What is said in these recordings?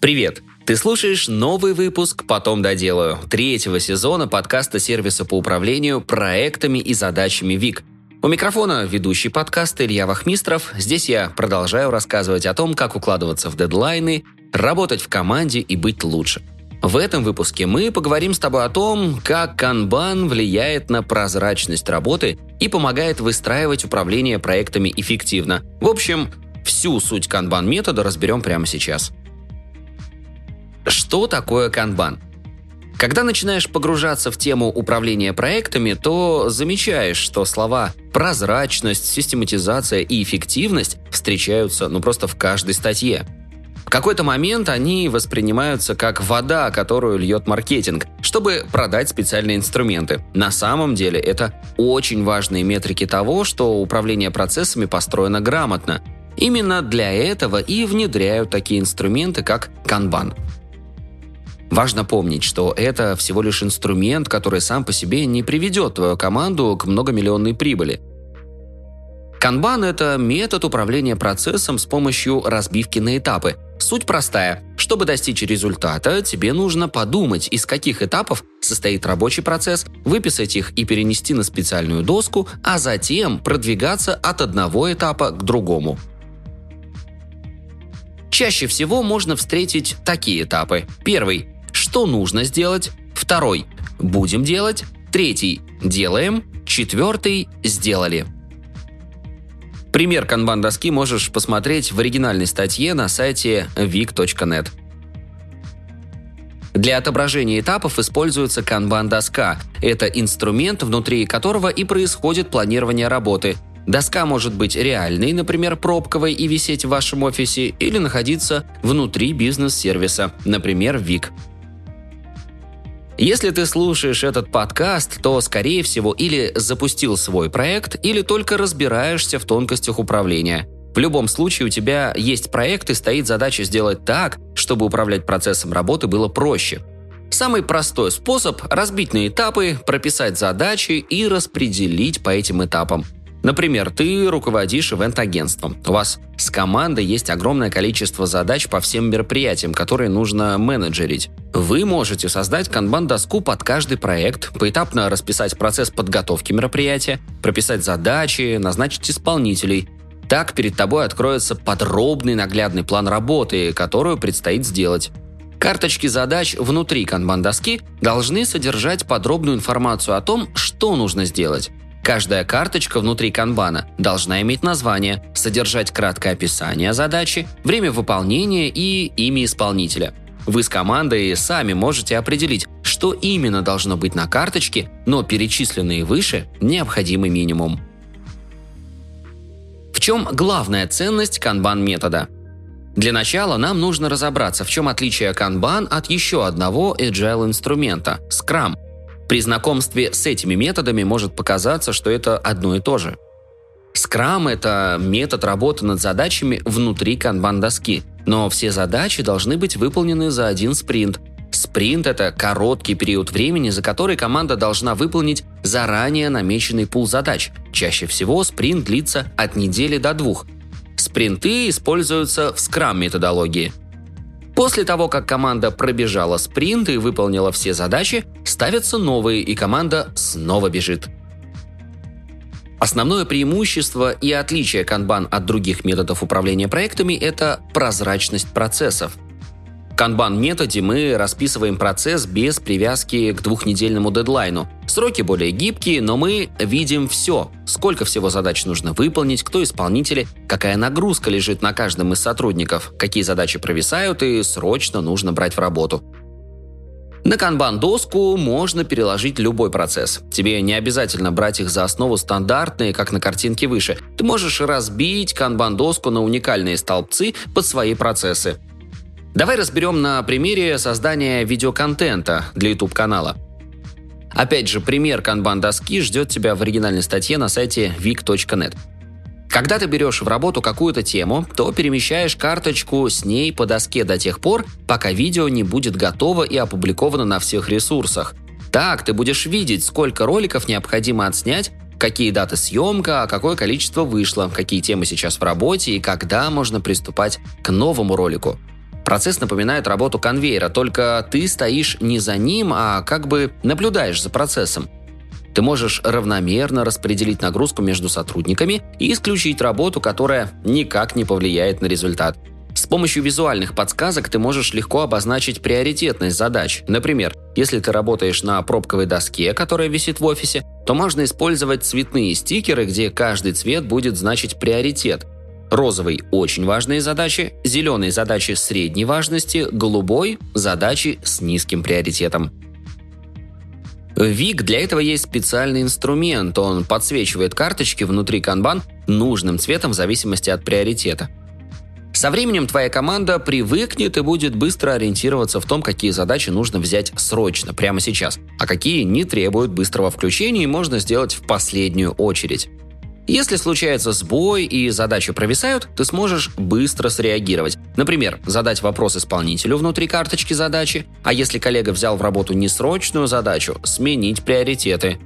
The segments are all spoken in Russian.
Привет! Ты слушаешь новый выпуск «Потом доделаю» третьего сезона подкаста сервиса по управлению проектами и задачами ВИК. У микрофона ведущий подкаста Илья Вахмистров. Здесь я продолжаю рассказывать о том, как укладываться в дедлайны, работать в команде и быть лучше. В этом выпуске мы поговорим с тобой о том, как канбан влияет на прозрачность работы и помогает выстраивать управление проектами эффективно. В общем, всю суть канбан метода разберем прямо сейчас. Что такое канбан? Когда начинаешь погружаться в тему управления проектами, то замечаешь, что слова прозрачность, систематизация и эффективность встречаются ну просто в каждой статье. В какой-то момент они воспринимаются как вода, которую льет маркетинг, чтобы продать специальные инструменты. На самом деле это очень важные метрики того, что управление процессами построено грамотно. Именно для этого и внедряют такие инструменты, как Kanban – Важно помнить, что это всего лишь инструмент, который сам по себе не приведет твою команду к многомиллионной прибыли. Канбан – это метод управления процессом с помощью разбивки на этапы. Суть простая. Чтобы достичь результата, тебе нужно подумать, из каких этапов состоит рабочий процесс, выписать их и перенести на специальную доску, а затем продвигаться от одного этапа к другому. Чаще всего можно встретить такие этапы. Первый что нужно сделать, второй – будем делать, третий – делаем, четвертый – сделали. Пример канбан-доски можешь посмотреть в оригинальной статье на сайте vic.net. Для отображения этапов используется канбан-доска. Это инструмент, внутри которого и происходит планирование работы. Доска может быть реальной, например, пробковой и висеть в вашем офисе, или находиться внутри бизнес-сервиса, например, ВИК. Если ты слушаешь этот подкаст, то, скорее всего, или запустил свой проект, или только разбираешься в тонкостях управления. В любом случае у тебя есть проект и стоит задача сделать так, чтобы управлять процессом работы было проще. Самый простой способ – разбить на этапы, прописать задачи и распределить по этим этапам – Например, ты руководишь ивент-агентством. У вас с командой есть огромное количество задач по всем мероприятиям, которые нужно менеджерить. Вы можете создать канбан-доску под каждый проект, поэтапно расписать процесс подготовки мероприятия, прописать задачи, назначить исполнителей. Так перед тобой откроется подробный наглядный план работы, которую предстоит сделать. Карточки задач внутри канбан-доски должны содержать подробную информацию о том, что нужно сделать. Каждая карточка внутри канбана должна иметь название, содержать краткое описание задачи, время выполнения и имя исполнителя. Вы с командой сами можете определить, что именно должно быть на карточке, но перечисленные выше – необходимый минимум. В чем главная ценность канбан-метода? Для начала нам нужно разобраться, в чем отличие канбан от еще одного agile инструмента – Scrum – при знакомстве с этими методами может показаться, что это одно и то же. Scrum – это метод работы над задачами внутри канбан-доски, но все задачи должны быть выполнены за один спринт. Спринт – это короткий период времени, за который команда должна выполнить заранее намеченный пул задач. Чаще всего спринт длится от недели до двух. Спринты используются в Scrum методологии – После того, как команда пробежала спринт и выполнила все задачи, ставятся новые, и команда снова бежит. Основное преимущество и отличие Kanban от других методов управления проектами – это прозрачность процессов – канбан-методе мы расписываем процесс без привязки к двухнедельному дедлайну. Сроки более гибкие, но мы видим все. Сколько всего задач нужно выполнить, кто исполнители, какая нагрузка лежит на каждом из сотрудников, какие задачи провисают и срочно нужно брать в работу. На канбан-доску можно переложить любой процесс. Тебе не обязательно брать их за основу стандартные, как на картинке выше. Ты можешь разбить канбан-доску на уникальные столбцы под свои процессы. Давай разберем на примере создания видеоконтента для YouTube-канала. Опять же, пример канбан-доски ждет тебя в оригинальной статье на сайте vic.net. Когда ты берешь в работу какую-то тему, то перемещаешь карточку с ней по доске до тех пор, пока видео не будет готово и опубликовано на всех ресурсах. Так ты будешь видеть, сколько роликов необходимо отснять, какие даты съемка, а какое количество вышло, какие темы сейчас в работе и когда можно приступать к новому ролику. Процесс напоминает работу конвейера, только ты стоишь не за ним, а как бы наблюдаешь за процессом. Ты можешь равномерно распределить нагрузку между сотрудниками и исключить работу, которая никак не повлияет на результат. С помощью визуальных подсказок ты можешь легко обозначить приоритетность задач. Например, если ты работаешь на пробковой доске, которая висит в офисе, то можно использовать цветные стикеры, где каждый цвет будет значить приоритет. Розовый – очень важные задачи, зеленый – задачи средней важности, голубой – задачи с низким приоритетом. Вик для этого есть специальный инструмент. Он подсвечивает карточки внутри канбан нужным цветом в зависимости от приоритета. Со временем твоя команда привыкнет и будет быстро ориентироваться в том, какие задачи нужно взять срочно, прямо сейчас, а какие не требуют быстрого включения и можно сделать в последнюю очередь. Если случается сбой и задачи провисают, ты сможешь быстро среагировать. Например, задать вопрос исполнителю внутри карточки задачи, а если коллега взял в работу несрочную задачу, сменить приоритеты.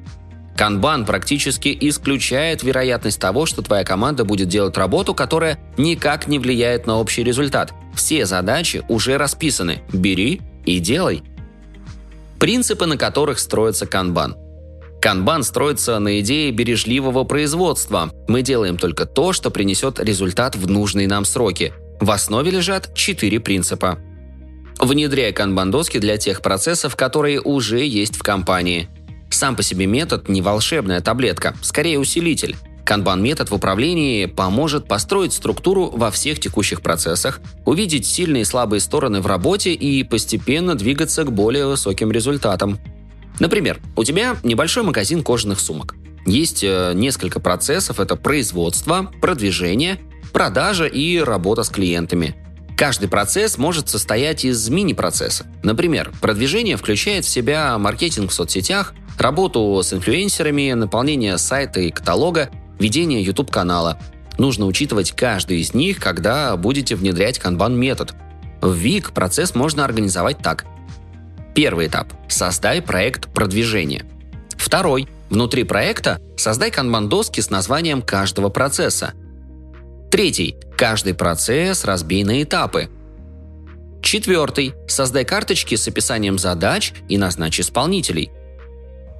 Канбан практически исключает вероятность того, что твоя команда будет делать работу, которая никак не влияет на общий результат. Все задачи уже расписаны. Бери и делай. Принципы, на которых строится канбан. Канбан строится на идее бережливого производства. Мы делаем только то, что принесет результат в нужные нам сроки. В основе лежат четыре принципа. Внедряй канбан-доски для тех процессов, которые уже есть в компании. Сам по себе метод не волшебная таблетка, скорее усилитель. Канбан-метод в управлении поможет построить структуру во всех текущих процессах, увидеть сильные и слабые стороны в работе и постепенно двигаться к более высоким результатам. Например, у тебя небольшой магазин кожаных сумок. Есть э, несколько процессов – это производство, продвижение, продажа и работа с клиентами. Каждый процесс может состоять из мини-процесса. Например, продвижение включает в себя маркетинг в соцсетях, работу с инфлюенсерами, наполнение сайта и каталога, ведение YouTube-канала. Нужно учитывать каждый из них, когда будете внедрять канбан-метод. В ВИК процесс можно организовать так. Первый этап – создай проект продвижения. Второй – внутри проекта создай канбан-доски с названием каждого процесса. Третий – каждый процесс разбей на этапы. Четвертый – создай карточки с описанием задач и назначь исполнителей.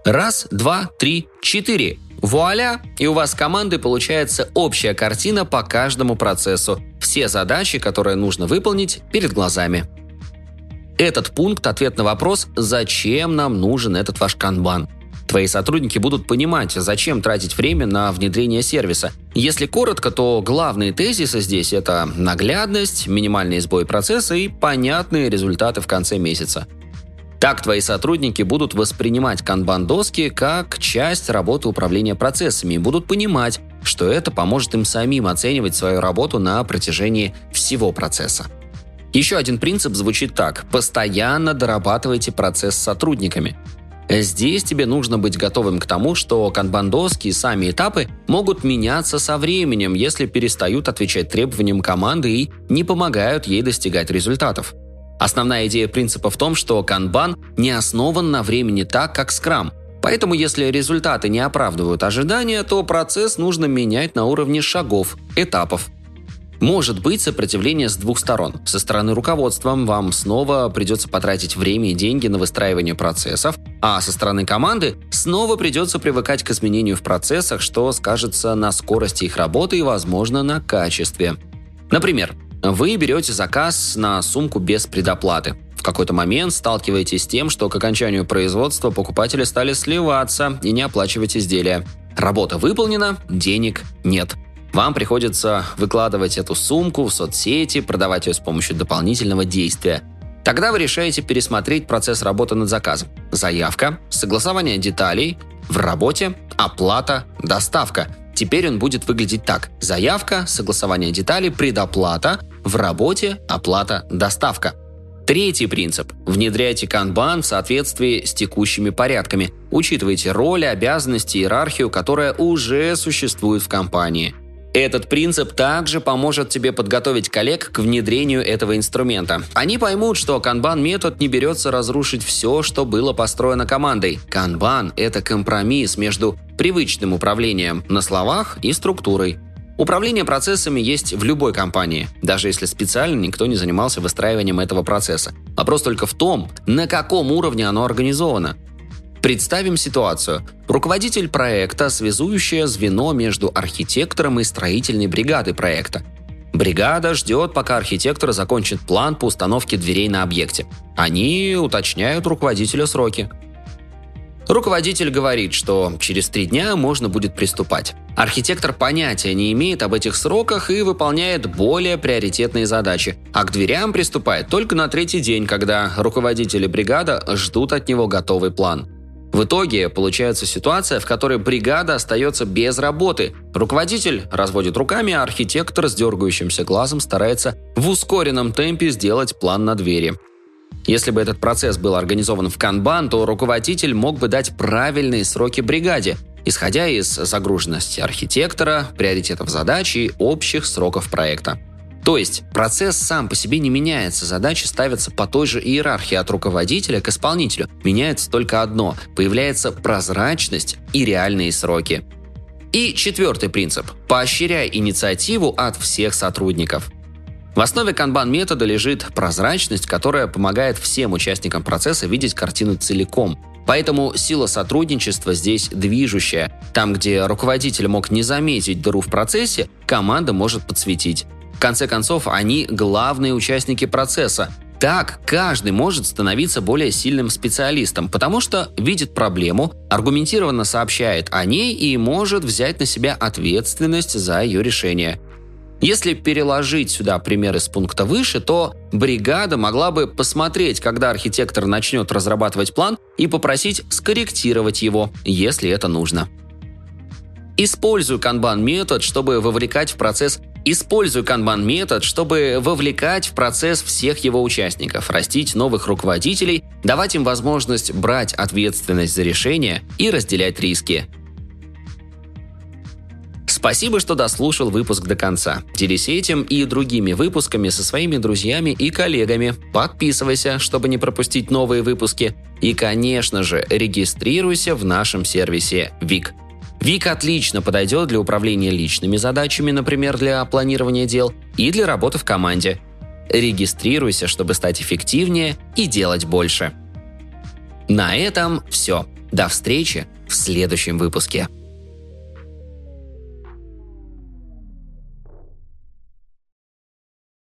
Раз, два, три, четыре. Вуаля! И у вас команды получается общая картина по каждому процессу. Все задачи, которые нужно выполнить, перед глазами. Этот пункт – ответ на вопрос, зачем нам нужен этот ваш канбан. Твои сотрудники будут понимать, зачем тратить время на внедрение сервиса. Если коротко, то главные тезисы здесь – это наглядность, минимальный сбой процесса и понятные результаты в конце месяца. Так твои сотрудники будут воспринимать канбан-доски как часть работы управления процессами и будут понимать, что это поможет им самим оценивать свою работу на протяжении всего процесса. Еще один принцип звучит так. Постоянно дорабатывайте процесс с сотрудниками. Здесь тебе нужно быть готовым к тому, что канбандоски и сами этапы могут меняться со временем, если перестают отвечать требованиям команды и не помогают ей достигать результатов. Основная идея принципа в том, что канбан не основан на времени так, как скрам. Поэтому если результаты не оправдывают ожидания, то процесс нужно менять на уровне шагов, этапов – может быть сопротивление с двух сторон. Со стороны руководства вам снова придется потратить время и деньги на выстраивание процессов, а со стороны команды снова придется привыкать к изменению в процессах, что скажется на скорости их работы и, возможно, на качестве. Например, вы берете заказ на сумку без предоплаты. В какой-то момент сталкиваетесь с тем, что к окончанию производства покупатели стали сливаться и не оплачивать изделия. Работа выполнена, денег нет. Вам приходится выкладывать эту сумку в соцсети, продавать ее с помощью дополнительного действия. Тогда вы решаете пересмотреть процесс работы над заказом. Заявка, согласование деталей, в работе, оплата, доставка. Теперь он будет выглядеть так. Заявка, согласование деталей, предоплата, в работе, оплата, доставка. Третий принцип. Внедряйте канбан в соответствии с текущими порядками. Учитывайте роли, обязанности, иерархию, которая уже существует в компании – этот принцип также поможет тебе подготовить коллег к внедрению этого инструмента. Они поймут, что канбан-метод не берется разрушить все, что было построено командой. Канбан – это компромисс между привычным управлением на словах и структурой. Управление процессами есть в любой компании, даже если специально никто не занимался выстраиванием этого процесса. Вопрос только в том, на каком уровне оно организовано. Представим ситуацию. Руководитель проекта – связующее звено между архитектором и строительной бригадой проекта. Бригада ждет, пока архитектор закончит план по установке дверей на объекте. Они уточняют руководителя сроки. Руководитель говорит, что через три дня можно будет приступать. Архитектор понятия не имеет об этих сроках и выполняет более приоритетные задачи, а к дверям приступает только на третий день, когда руководители бригада ждут от него готовый план. В итоге получается ситуация, в которой бригада остается без работы. Руководитель разводит руками, а архитектор с дергающимся глазом старается в ускоренном темпе сделать план на двери. Если бы этот процесс был организован в канбан, то руководитель мог бы дать правильные сроки бригаде, исходя из загруженности архитектора, приоритетов задач и общих сроков проекта. То есть процесс сам по себе не меняется, задачи ставятся по той же иерархии от руководителя к исполнителю. Меняется только одно – появляется прозрачность и реальные сроки. И четвертый принцип – поощряй инициативу от всех сотрудников – в основе канбан-метода лежит прозрачность, которая помогает всем участникам процесса видеть картину целиком. Поэтому сила сотрудничества здесь движущая. Там, где руководитель мог не заметить дыру в процессе, команда может подсветить. Конце концов, они главные участники процесса. Так каждый может становиться более сильным специалистом, потому что видит проблему, аргументированно сообщает о ней и может взять на себя ответственность за ее решение – если переложить сюда пример из пункта выше, то бригада могла бы посмотреть, когда архитектор начнет разрабатывать план и попросить скорректировать его, если это нужно. Используй канбан-метод, чтобы вовлекать в процесс Используй канбан-метод, чтобы вовлекать в процесс всех его участников, растить новых руководителей, давать им возможность брать ответственность за решения и разделять риски. Спасибо, что дослушал выпуск до конца. Делись этим и другими выпусками со своими друзьями и коллегами. Подписывайся, чтобы не пропустить новые выпуски. И, конечно же, регистрируйся в нашем сервисе ВИК. ВИК отлично подойдет для управления личными задачами, например, для планирования дел, и для работы в команде. Регистрируйся, чтобы стать эффективнее и делать больше. На этом все. До встречи в следующем выпуске.